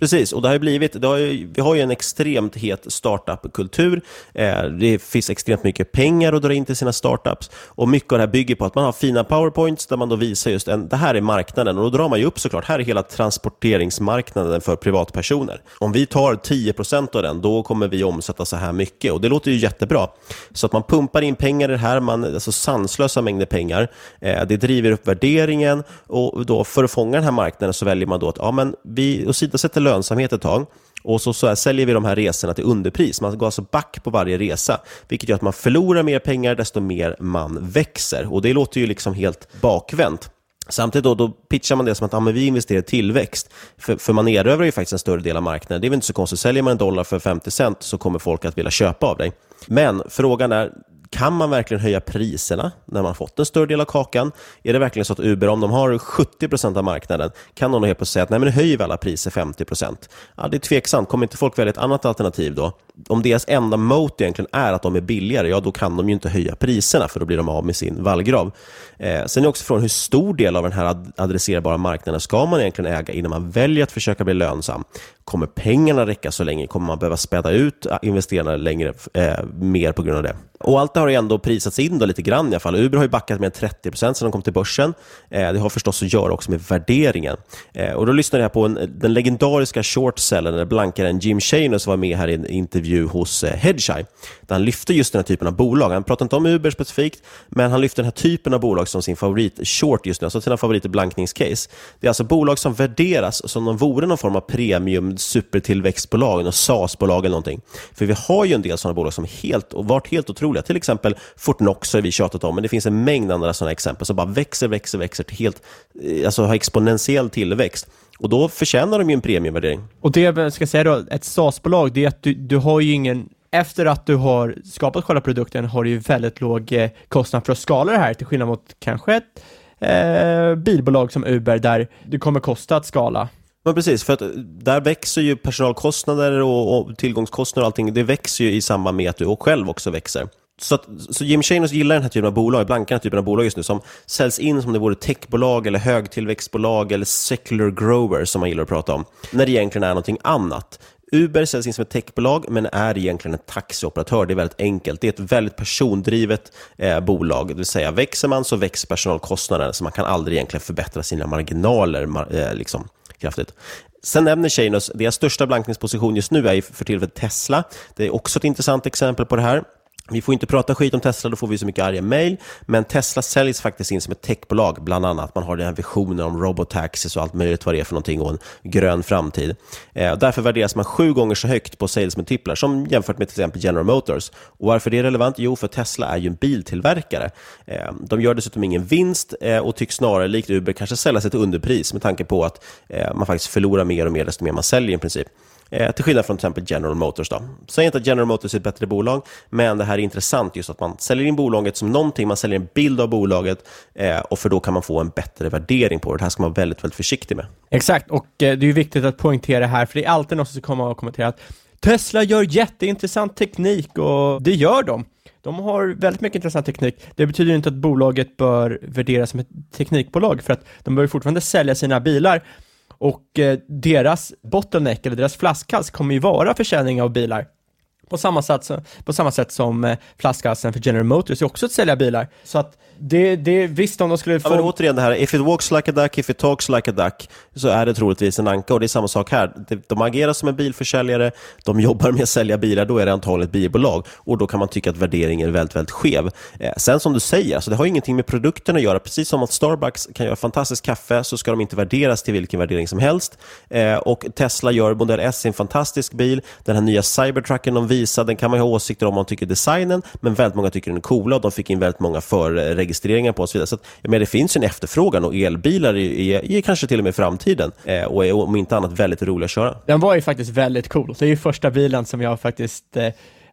Precis, och det har blivit, det har ju, vi har ju en extremt het startup-kultur. Eh, det finns extremt mycket pengar att dra in till sina startups och mycket av det här bygger på att man har fina powerpoints där man då visar just en, det här är marknaden och då drar man ju upp såklart, här är hela transporteringsmarknaden för privatpersoner. Om vi tar 10% av den, då kommer vi omsätta så här mycket och det låter ju jättebra. Så att man pumpar in pengar i det här, man, alltså sanslösa mängder pengar. Eh, det driver upp värderingen och då för att fånga den här marknaden så väljer man då att ja, men vi åsidosätter lönsamhet ett tag. Och så, så här, säljer vi de här resorna till underpris. Man går alltså back på varje resa, vilket gör att man förlorar mer pengar desto mer man växer. Och det låter ju liksom helt bakvänt. Samtidigt då, då pitchar man det som att ah, men vi investerar i tillväxt. För, för man erövrar ju faktiskt en större del av marknaden. Det är väl inte så konstigt. Säljer man en dollar för 50 cent så kommer folk att vilja köpa av dig. Men frågan är, kan man verkligen höja priserna när man fått en större del av kakan? Är det verkligen så att Uber, om de har 70% av marknaden, kan de då helt plötsligt säga att nej, men höj höjer alla priser 50%? Ja, det är tveksamt. Kommer inte folk välja ett annat alternativ då? Om deras enda moat egentligen är att de är billigare, ja då kan de ju inte höja priserna för då blir de av med sin vallgrav. Eh, sen är också frågan hur stor del av den här adresserbara marknaden ska man egentligen äga innan man väljer att försöka bli lönsam? Kommer pengarna räcka så länge? Kommer man behöva späda ut ah, investerarna längre, eh, mer på grund av det? Och allt det har ju ändå prisats in då lite grann i alla fall. Uber har ju backat med 30% sedan de kom till börsen. Eh, det har förstås att göra också med värderingen. Eh, och då lyssnade jag på en, den legendariska shortsellen, eller blankaren Jim Shaner som var med här i en intervju hos eh, Hedgeye, där han lyfte just den här typen av bolag. Han pratade inte om Uber specifikt, men han lyfte den här typen av bolag som sin favorit short just nu, alltså sina favoriter blankningscase. Det är alltså bolag som värderas som om de vore någon form av premium supertillväxtbolag, något SAS-bolag eller någonting. För vi har ju en del sådana bolag som helt, och varit helt otroliga. Till exempel Fortnox har vi tjatat om, men det finns en mängd andra sådana exempel som bara växer, växer, växer till helt, eh, alltså har exponentiell tillväxt. Och då förtjänar de ju en premiumvärdering. Och det jag ska säga då, ett SaaS-bolag, det är att du, du har ju ingen efter att du har skapat själva produkten har du ju väldigt låg eh, kostnad för att skala det här till skillnad mot kanske ett eh, bilbolag som Uber där det kommer kosta att skala. Men precis, för att där växer ju personalkostnader och, och tillgångskostnader och allting, det växer ju i samband med att du själv också växer. Så, att, så Jim Chanos gillar den här typen av bolag, blankar den här typen av bolag just nu, som säljs in som det vore techbolag eller högtillväxtbolag eller secular growers som man gillar att prata om, när det egentligen är någonting annat. Uber säljs in som ett techbolag, men är egentligen en taxioperatör. Det är väldigt enkelt. Det är ett väldigt persondrivet eh, bolag, det vill säga växer man så växer personalkostnaden, så man kan aldrig egentligen förbättra sina marginaler eh, liksom, kraftigt. Sen nämner Chanos, deras största blankningsposition just nu är för tillfället Tesla. Det är också ett intressant exempel på det här. Vi får inte prata skit om Tesla, då får vi så mycket arga mejl. Men Tesla säljs faktiskt in som ett techbolag, bland annat. Man har den här visionen om robotaxis och allt möjligt vad det är för någonting och en grön framtid. Eh, därför värderas man sju gånger så högt på salesmultiplar som jämfört med till exempel General Motors. Och varför det är relevant? Jo, för Tesla är ju en biltillverkare. Eh, de gör dessutom ingen vinst eh, och tycks snarare, likt Uber, kanske sälja sig till underpris med tanke på att eh, man faktiskt förlorar mer och mer desto mer man säljer i princip. Eh, till skillnad från till exempel General Motors. Då. Säg inte att General Motors är ett bättre bolag, men det här är intressant just att man säljer in bolaget som någonting, man säljer en bild av bolaget eh, och för då kan man få en bättre värdering på det. Det här ska man vara väldigt, väldigt försiktig med. Exakt, och eh, det är viktigt att poängtera här, för det är alltid någon som kommer och kommentera att Tesla gör jätteintressant teknik och det gör de. De har väldigt mycket intressant teknik. Det betyder inte att bolaget bör värderas som ett teknikbolag, för att de bör fortfarande sälja sina bilar och eh, deras bottleneck, eller deras flaskhals, kommer ju vara försäljning av bilar. På samma sätt, på samma sätt som eh, flaskhalsen för General Motors är också att sälja bilar. Så att det, det visst om de skulle få... Ja, men återigen det här, if it walks like a duck, if it talks like a duck, så är det troligtvis en anka och det är samma sak här. De agerar som en bilförsäljare, de jobbar med att sälja bilar, då är det antagligen ett bilbolag och då kan man tycka att värderingen är väldigt, väldigt skev. Eh, sen som du säger, alltså, det har ingenting med produkten att göra. Precis som att Starbucks kan göra fantastiskt kaffe så ska de inte värderas till vilken värdering som helst. Eh, och Tesla gör Model S en fantastisk bil. Den här nya Cybertrucken de visade, den kan man ha åsikter om man tycker designen, men väldigt många tycker den är coola och de fick in väldigt många för registreringar på och så vidare. Så att, men det finns en efterfrågan och elbilar är, kanske till och med framtiden eh, och är om inte annat väldigt roliga att köra. Den var ju faktiskt väldigt cool. Det är ju första bilen som jag faktiskt, eh,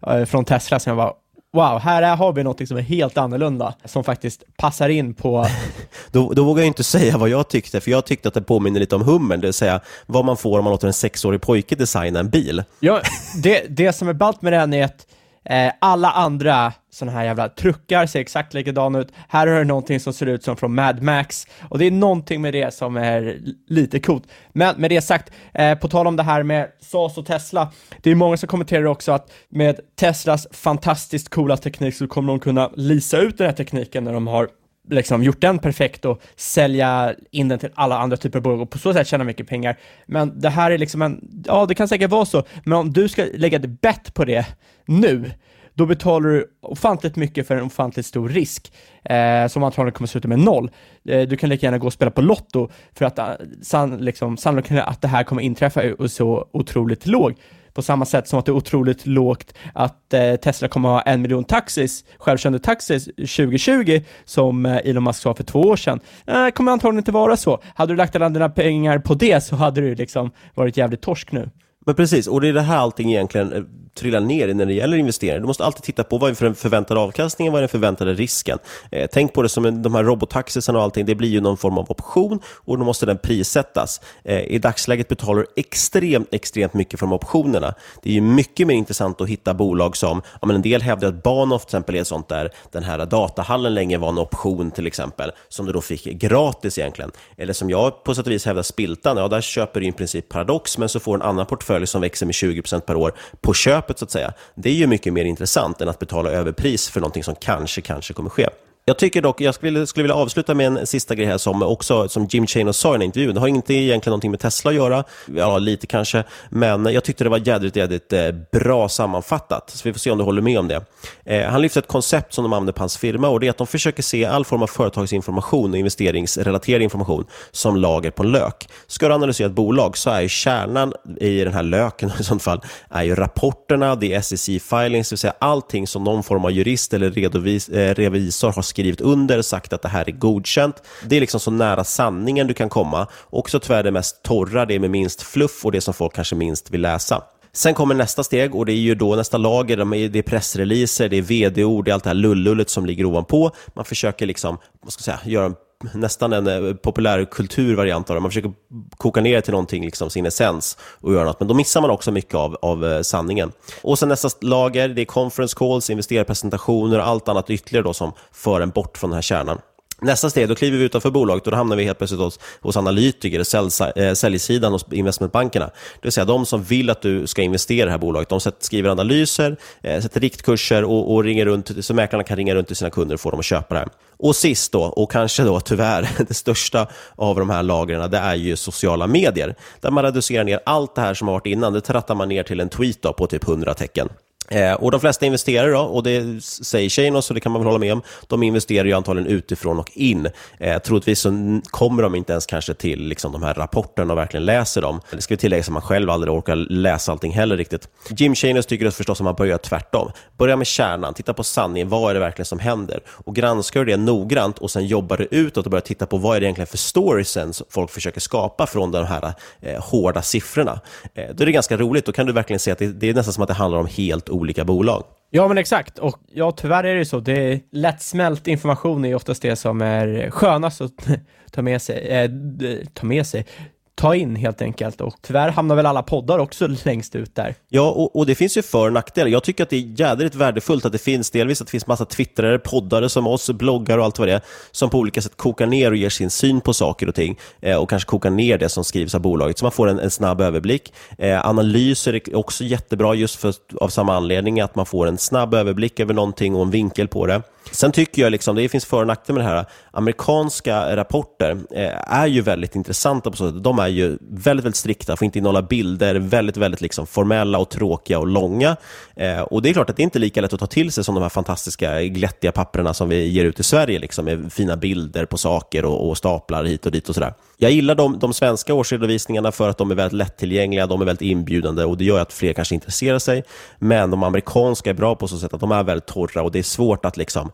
eh från Tesla, som jag var wow, här är, har vi något som är helt annorlunda, som faktiskt passar in på... [laughs] då, då vågar jag inte säga vad jag tyckte, för jag tyckte att det påminner lite om Hummern, det vill säga vad man får om man låter en sexårig pojke designa en bil. Ja, det, det som är ballt med den är att Eh, alla andra sådana här jävla truckar ser exakt likadana ut. Här har du någonting som ser ut som från Mad Max och det är någonting med det som är lite coolt. Men med det sagt, eh, på tal om det här med SAS och Tesla, det är många som kommenterar också att med Teslas fantastiskt coola teknik så kommer de kunna lisa ut den här tekniken när de har liksom gjort den perfekt och sälja in den till alla andra typer av bolag och på så sätt tjäna mycket pengar. Men det här är liksom en, ja det kan säkert vara så, men om du ska lägga ett bett på det nu, då betalar du ofantligt mycket för en ofantligt stor risk, eh, som antagligen kommer sluta med noll. Eh, du kan lika gärna gå och spela på Lotto, för att uh, san, liksom, sannolikheten att det här kommer inträffa är så otroligt låg. På samma sätt som att det är otroligt lågt att eh, Tesla kommer att ha en miljon taxis, självkörande taxis 2020, som eh, Elon Musk sa för två år sedan. Eh, kommer antagligen inte vara så. Hade du lagt alla dina pengar på det så hade du liksom varit jävligt torsk nu. Men precis, och det är det här allting egentligen eh, trillar ner i när det gäller investeringar. Du måste alltid titta på vad är den förväntade avkastningen, vad är den förväntade risken. Eh, tänk på det som en, de här robottaxisarna och allting, det blir ju någon form av option och då måste den prissättas. Eh, I dagsläget betalar du extremt, extremt mycket för de optionerna. Det är ju mycket mer intressant att hitta bolag som, ja, men en del hävdar att Bahnhof till exempel är ett sånt där, den här datahallen länge var en option till exempel, som du då fick gratis egentligen. Eller som jag på sätt och vis hävdar Spiltan, ja där köper du i princip Paradox, men så får en annan portfölj som växer med 20% per år på köpet så att säga, det är ju mycket mer intressant än att betala överpris för någonting som kanske, kanske kommer ske. Jag tycker dock, jag skulle, skulle vilja avsluta med en sista grej här som också, som Jim Chanos sa i en intervjun. Det har inte egentligen någonting med Tesla att göra, ja lite kanske, men jag tyckte det var jädrigt, jädrigt eh, bra sammanfattat. Så vi får se om du håller med om det. Eh, han lyfter ett koncept som de använder på hans firma och det är att de försöker se all form av företagsinformation och investeringsrelaterad information som lager på en lök. Ska du analysera ett bolag så är ju kärnan i den här löken [laughs] i sånt fall är ju rapporterna, det är SEC filings, det vill säga allting som någon form av jurist eller redovis, eh, revisor har skrivit skrivit under, sagt att det här är godkänt. Det är liksom så nära sanningen du kan komma. Också tyvärr det mest torra, det med minst fluff och det som folk kanske minst vill läsa. Sen kommer nästa steg och det är ju då nästa lager, det är pressreleaser, det är vd-ord, det är allt det här lullullet som ligger ovanpå. Man försöker liksom, vad ska jag säga, göra en nästan en eh, populär populärkulturvariant av det. Man försöker koka ner det till någonting, liksom sin essens och göra något. Men då missar man också mycket av, av eh, sanningen. Och sen nästa lager, det är conference calls, investerarpresentationer och allt annat ytterligare då som för en bort från den här kärnan. Nästa steg, då kliver vi utanför bolaget och då hamnar vi helt plötsligt hos, hos analytiker, sälj, eh, säljsidan hos investmentbankerna. Det vill säga de som vill att du ska investera i det här bolaget. De skriver analyser, eh, sätter riktkurser och, och ringer runt, så mäklarna kan ringa runt till sina kunder och få dem att köpa det här. Och sist då, och kanske då tyvärr [laughs] det största av de här lagren, det är ju sociala medier. Där man reducerar ner allt det här som har varit innan, det trattar man ner till en tweet då, på typ 100 tecken. Eh, och De flesta investerare, då, och det säger Chanos, så det kan man väl hålla med om, de investerar ju antagligen utifrån och in. Eh, troligtvis så kommer de inte ens kanske till liksom, de här rapporterna och verkligen läser dem. Det ska vi tillägga att man själv aldrig orkar läsa allting heller riktigt. Jim Chanos tycker förstås att man bör göra tvärtom. Börja med kärnan, titta på sanningen, vad är det verkligen som händer? Och granskar det noggrant och sen jobbar du utåt och börjar titta på vad är det egentligen för storiesen folk försöker skapa från de här eh, hårda siffrorna. Eh, då är det ganska roligt, då kan du verkligen se att det, det är nästan som att det handlar om helt olika bolag. Ja, men exakt. Och ja, tyvärr är det så. Det är lättsmält information är oftast det som är skönast att [laughs] ta med sig. Eh, ta med sig ta in helt enkelt. Och tyvärr hamnar väl alla poddar också [laughs] längst ut där. Ja, och, och det finns ju för och nackdelar. Jag tycker att det är jädrigt värdefullt att det finns delvis att det finns massa twittrare, poddare som oss, bloggar och allt vad det är, som på olika sätt kokar ner och ger sin syn på saker och ting eh, och kanske kokar ner det som skrivs av bolaget så man får en, en snabb överblick. Eh, analyser är också jättebra just för, av samma anledning, att man får en snabb överblick över någonting och en vinkel på det. Sen tycker jag, liksom, det finns för och nackdelar med det här, amerikanska rapporter eh, är ju väldigt intressanta på så sätt. De är ju väldigt, väldigt strikta, får inte innehålla bilder, väldigt, väldigt liksom formella och tråkiga och långa. Eh, och det är klart att det inte är lika lätt att ta till sig som de här fantastiska glättiga papperna som vi ger ut i Sverige, liksom, med fina bilder på saker och, och staplar hit och dit och sådär. Jag gillar de, de svenska årsredovisningarna för att de är väldigt lättillgängliga, de är väldigt inbjudande och det gör att fler kanske intresserar sig. Men de amerikanska är bra på så sätt att de är väldigt torra och det är svårt att liksom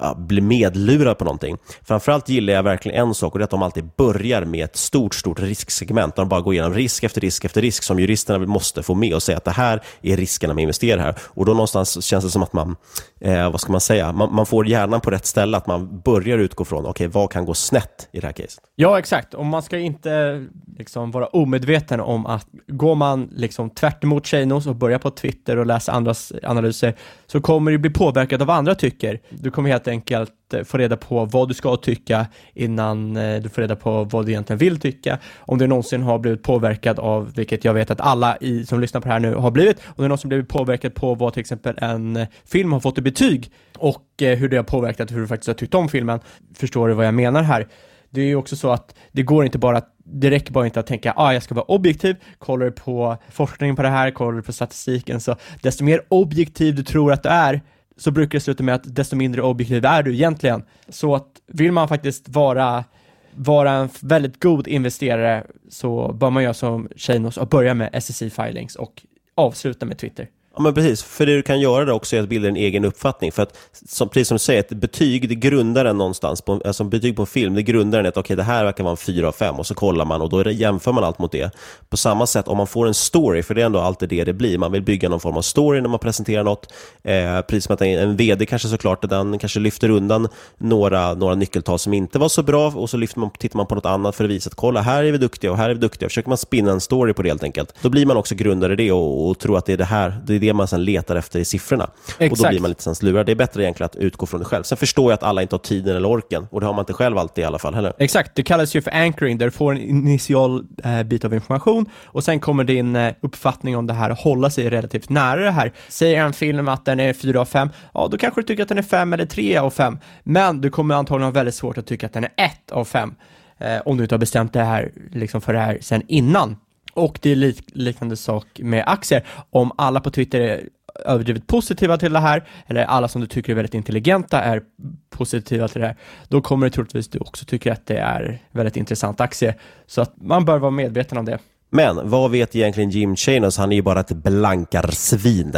ja, bli medlurad på någonting. Framförallt gillar jag verkligen en sak och det är att de alltid börjar med ett stort, stort risksegment. Där de bara går igenom risk efter risk efter risk som juristerna måste få med och säga att det här är riskerna med att investera här. Och då någonstans känns det som att man, eh, vad ska man säga, man, man, får hjärnan på rätt ställe, att man börjar utgå från, okej, okay, vad kan gå snett i det här caset? Ja, exakt. Och man ska inte liksom vara omedveten om att går man liksom tvärt emot Chanos och börjar på Twitter och läser andras analyser så kommer du bli påverkad av vad andra tycker. Du kommer helt enkelt eh, få reda på vad du ska tycka innan eh, du får reda på vad du egentligen vill tycka. Om du någonsin har blivit påverkad av, vilket jag vet att alla i, som lyssnar på det här nu har blivit, om du någonsin blivit påverkad på vad till exempel en eh, film har fått i betyg och hur det har påverkat hur du faktiskt har tyckt om filmen. Förstår du vad jag menar här? det är ju också så att det går inte bara att, det räcker bara inte att tänka, ah, jag ska vara objektiv, kollar du på forskningen på det här, kollar du på statistiken, så desto mer objektiv du tror att du är, så brukar det sluta med att desto mindre objektiv är du egentligen. Så att vill man faktiskt vara vara en väldigt god investerare så bör man göra som Shanos och börja med SSI filings och avsluta med Twitter. Ja, men precis. För det du kan göra då också är att bilda en egen uppfattning. För att, som, precis som du säger, ett betyg, det grundar en någonstans. På, alltså betyg på en film, det grundar en att okay, det här verkar vara en 4 av 5 och så kollar man och då jämför man allt mot det. På samma sätt, om man får en story, för det är ändå alltid det det blir. Man vill bygga någon form av story när man presenterar något. Eh, precis som att en, en VD kanske såklart, den kanske lyfter undan några, några nyckeltal som inte var så bra och så lyfter man, tittar man på något annat för att visa att kolla, här är vi duktiga och här är vi duktiga. Försöker man spinna en story på det helt enkelt. Då blir man också grundare i det och, och tror att det är det här, det är det man sen letar efter i siffrorna. Exakt. Och då blir man lite lurad. Det är bättre egentligen att utgå från det själv. Sen förstår jag att alla inte har tiden eller orken och det har man inte själv alltid i alla fall heller. Exakt, det kallas ju för anchoring där du får en initial eh, bit av information och sen kommer din eh, uppfattning om det här hålla sig relativt nära det här. Säger en film att den är 4 av 5, ja då kanske du tycker att den är 5 eller 3 av 5. Men du kommer antagligen ha väldigt svårt att tycka att den är 1 av 5. Eh, om du inte har bestämt det här liksom för det här sen innan. Och det är lik liknande sak med aktier. Om alla på Twitter är överdrivet positiva till det här, eller alla som du tycker är väldigt intelligenta är positiva till det här, då kommer det troligtvis du också tycker att det är väldigt intressant aktie. Så att man bör vara medveten om det. Men vad vet egentligen Jim Chanos? Han är ju bara ett blankarsvin.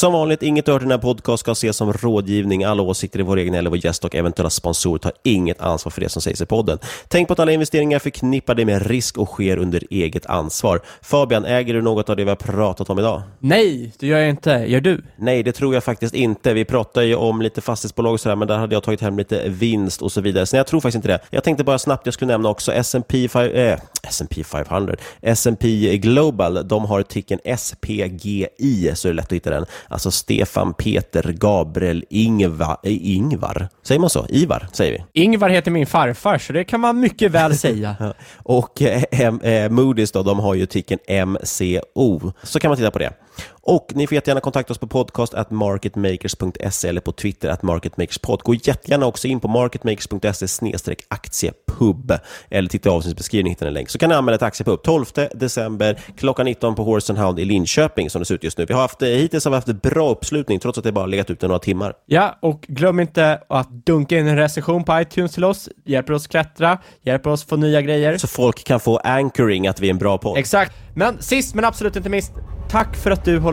Som vanligt, inget du hört i den här podcast ska ses som rådgivning. Alla åsikter i vår egen eller vår gäst och eventuella sponsorer tar inget ansvar för det som sägs i podden. Tänk på att alla investeringar är förknippade med risk och sker under eget ansvar. Fabian, äger du något av det vi har pratat om idag? Nej, det gör jag inte. Gör du? Nej, det tror jag faktiskt inte. Vi pratade ju om lite fastighetsbolag och sådär, men där hade jag tagit hem lite vinst och så vidare. Så jag tror faktiskt inte det. Jag tänkte bara snabbt, jag skulle nämna också S&P 500, eh, S&P 500, S&P Global, de har ticken SPGI, så är det lätt att hitta den. Alltså Stefan, Peter, Gabriel, Ingvar, eh, Ingvar, säger man så? Ivar, säger vi. Ingvar heter min farfar, så det kan man mycket väl säga. [laughs] och eh, eh, Moody's då, de har ju ticken MCO. Så kan man titta på det. Och ni får jättegärna kontakta oss på podcast at marketmakers.se eller på Twitter at marketmakerspod. Gå jättegärna också in på marketmakers.se aktiepub eller titta i avsnittsbeskrivningen hittar en länk. Så kan ni anmäla till aktiepub 12 december klockan 19 på Horse Hound i Linköping som det ser ut just nu. Vi har haft, hittills har vi haft bra uppslutning trots att det bara legat ute några timmar. Ja, och glöm inte att dunka in en recension på iTunes till oss. Hjälper oss klättra, hjälper oss få nya grejer. Så folk kan få anchoring att vi är en bra podd. Exakt. Men sist men absolut inte minst, tack för att du har